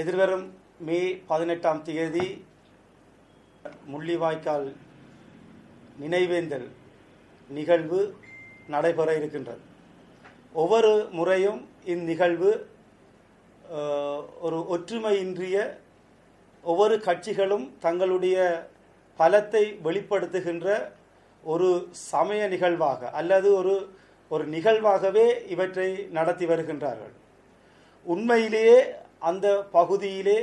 எதிர்வரும் மே பதினெட்டாம் தேதி முள்ளிவாய்க்கால் நினைவேந்தல் நிகழ்வு நடைபெற இருக்கின்றது. ஒவ்வொரு முறையும் இந்நிகழ்வு ஒரு ஒற்றுமையின்றிய ஒவ்வொரு கட்சிகளும் தங்களுடைய பலத்தை வெளிப்படுத்துகின்ற ஒரு சமய நிகழ்வாக அல்லது ஒரு ஒரு நிகழ்வாகவே இவற்றை நடத்தி வருகின்றார்கள். உண்மையிலேயே அந்த பகுதியிலே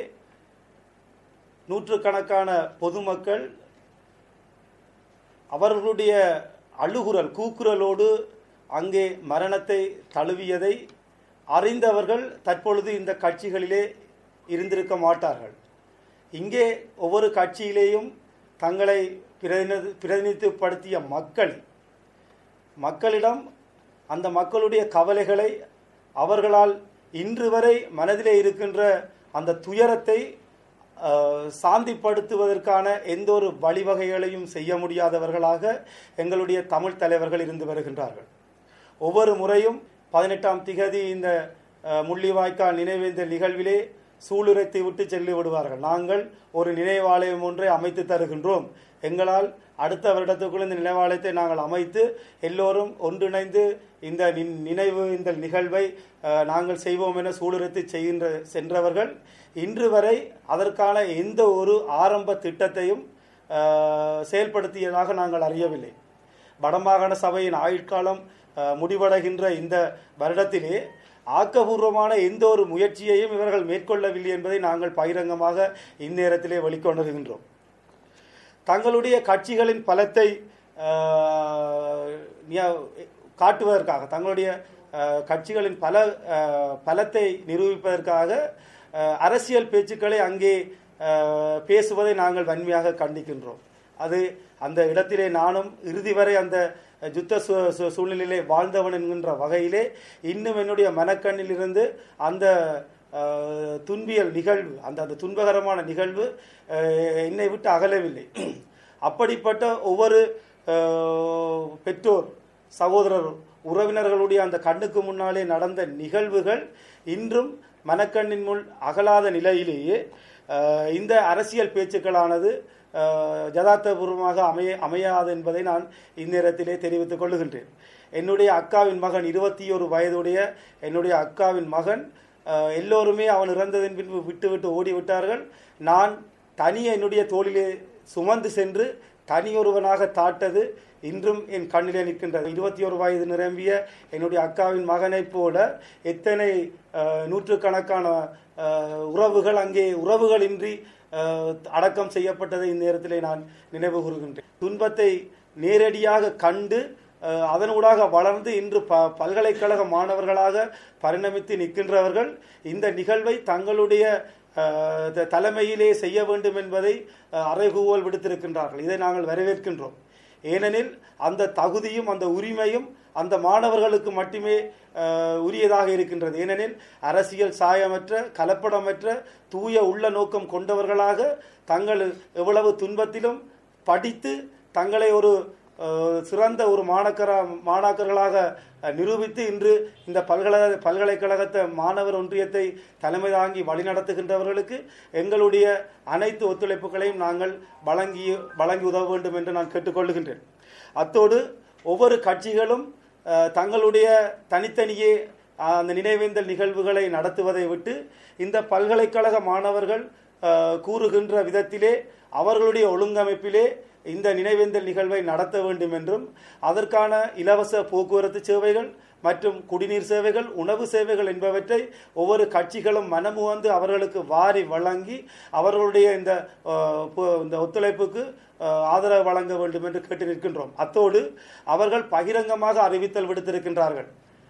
நூற்றுக்கணக்கான பொதுமக்கள் அவர்களுடைய அழுகுரல் கூக்குரலோடு அங்கே மரணத்தை தழுவியதை அறிந்தவர்கள் தற்பொழுது இந்த கட்சிகளிலே இருந்திருக்க மாட்டார்கள். இங்கே ஒவ்வொரு கட்சியிலேயும் தங்களை பிரதிநிதி பிரதிநிதித்துவப்படுத்திய மக்கள் மக்களிடம் அந்த மக்களுடைய கவலைகளை அவர்களால் இன்று வரை மனதிலே இருக்கின்ற அந்த துயரத்தை சாந்திப்படுத்துவதற்கான எந்த ஒரு வழிவகைகளையும் செய்ய முடியாதவர்களாக எங்களுடைய தமிழ் தலைவர்கள் இருந்து வருகின்றார்கள். ஒவ்வொரு முறையும் பதினெட்டாம் திகதி இந்த முள்ளிவாய்க்கால் நினைவேந்த நிகழ்விலே சூளுரைத்து விட்டு செல்லி விடுவார்கள். நாங்கள் ஒரு நினைவாலயம் ஒன்றை அமைத்து தருகின்றோம். எங்களால் அடுத்த வருடத்துக்குள் இந்த நினைவாலயத்தை நாங்கள் அமைத்து எல்லோரும் ஒன்றிணைந்து இந்த நி- நினைவு இந்த நிகழ்வை நாங்கள் செய்வோம் என சூளுரைத்து செய்கின்ற சென்றவர்கள் இன்று வரை அதற்கான எந்த ஒரு ஆரம்ப திட்டத்தையும் செயல்படுத்தியதாக நாங்கள் அறியவில்லை. வடமாகாண சபையின் ஆயுட்காலம் முடிவடைகின்ற இந்த வருடத்திலே ஆக்கபூர்வமான எந்த ஒரு முயற்சியையும் இவர்கள் மேற்கொள்ளவில்லை என்பதை நாங்கள் பகிரங்கமாக இந்நேரத்திலே வெளிக்கொண்டுகின்றோம் தங்களுடைய கட்சிகளின் பலத்தை காட்டுவதற்காக தங்களுடைய கட்சிகளின் பல பலத்தை நிரூபிப்பதற்காக அரசியல் பேச்சுக்களை அங்கே பேசுவதை நாங்கள் வன்மையாக கண்டிக்கின்றோம். அது அந்த இடத்திலே நானும் இறுதி வரை அந்த யுத்த சூழ்நிலையிலே வாழ்ந்தவன் என்கின்ற வகையிலே இன்னும் என்னுடைய மனக்கண்ணிலிருந்து அந்த துன்பியல் நிகழ்வு அந்த அந்த துன்பகரமான நிகழ்வு என்னை விட்டு அகலவில்லை. அப்படிப்பட்ட ஒவ்வொரு பெற்றோர் சகோதரர் உறவினர்களுடைய அந்த கண்ணுக்கு முன்னாலே நடந்த நிகழ்வுகள் இன்றும் மனக்கண்ணின் முன் அகலாத நிலையிலேயே இந்த அரசியல் பேச்சுக்களானது ஜதார்த்தபூர்வமாக அமைய அமையாது என்பதை நான் இந்நேரத்திலே தெரிவித்துக் கொள்ளுகின்றேன். என்னுடைய அக்காவின் மகன் இருபத்தி ஒரு வயதுடைய என்னுடைய அக்காவின் மகன் எல்லோருமே அவன் இறந்ததன் பின்பு விட்டு விட்டு ஓடிவிட்டார்கள். நான் தனி என்னுடைய தோளிலே சுமந்து சென்று தனியொருவனாக தாட்டது இன்றும் என் கண்ணிலே நிற்கின்றது. இருபத்தி ஒரு வயது நிரம்பிய என்னுடைய அக்காவின் மகனைப் போல எத்தனை நூற்றுக்கணக்கான உறவுகள் அங்கே உறவுகளின்றி அடக்கம் செய்யப்பட்டதை இந்நேரத்திலே நான் நினைவு கூறுகின்றேன். துன்பத்தை நேரடியாக கண்டு அதனூடாக வளர்ந்து இன்று ப பல்கலைக்கழக மாணவர்களாக பரிணமித்து நிற்கின்றவர்கள் இந்த நிகழ்வை தங்களுடைய த- தலைமையிலே செய்ய வேண்டும் என்பதை அறைகூவல் விடுத்திருக்கின்றார்கள். இதை நாங்கள் வரவேற்கின்றோம். ஏனெனில் அந்த தகுதியும் அந்த உரிமையும் அந்த மாணவர்களுக்கு மட்டுமே உரியதாக இருக்கின்றது. ஏனெனில் அரசியல் சாயமற்ற கலப்படமற்ற தூய உள்ள நோக்கம் கொண்டவர்களாக தங்கள் எவ்வளவு துன்பத்திலும் படித்து தங்களை ஒரு சிறந்த ஒரு மாணக்கரா மாணாக்கர்களாக நிரூபித்து இன்று இந்த பல்கலை பல்கலைக்கழகத்தை மாணவர் ஒன்றியத்தை தலைமை தாங்கி வழிநடத்துகின்றவர்களுக்கு எங்களுடைய அனைத்து ஒத்துழைப்புகளையும் நாங்கள் வழங்கி வழங்கி உதவ வேண்டும் என்று நான் கேட்டுக்கொள்ளுகின்றேன். அத்தோடு ஒவ்வொரு கட்சிகளும் தங்களுடைய தனித்தனியே அந்த நினைவேந்தல் நிகழ்வுகளை நடத்துவதை விட்டு இந்த பல்கலைக்கழக மாணவர்கள் கூறுகின்ற விதத்திலே அவர்களுடைய ஒழுங்கமைப்பிலே இந்த நினைவேந்தல் நிகழ்வை நடத்த வேண்டும் என்றும் அதற்கான இலவச போக்குவரத்து சேவைகள் மற்றும் குடிநீர் சேவைகள் உணவு சேவைகள் என்பவற்றை ஒவ்வொரு கட்சிகளும் மனமுவந்து அவர்களுக்கு வாரி வழங்கி அவர்களுடைய இந்த இந்த ஒத்துழைப்புக்கு ஆதரவு வழங்க வேண்டும் என்று கேட்டு நிற்கின்றோம். அத்தோடு அவர்கள் பகிரங்கமாக அறிவித்தல் விடுத்திருக்கின்றார்கள்.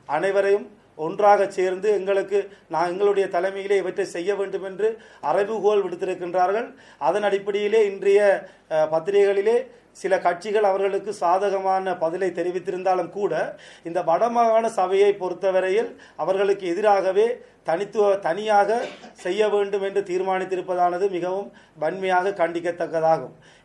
அனைவரையும் ஒன்றாக சேர்ந்து எங்களுக்கு நான் எங்களுடைய தலைமையிலே இவற்றை செய்ய வேண்டும் என்று அறைவுகோல் விடுத்திருக்கின்றார்கள். அதன் அடிப்படையிலே இன்றைய பத்திரிகைகளிலே சில கட்சிகள் அவர்களுக்கு சாதகமான பதிலை தெரிவித்திருந்தாலும் கூட இந்த வடமாகாண சபையை பொறுத்தவரையில் அவர்களுக்கு எதிராகவே தனித்துவ தனியாக செய்ய வேண்டும் என்று தீர்மானித்திருப்பதானது மிகவும் வன்மையாக கண்டிக்கத்தக்கதாகும்.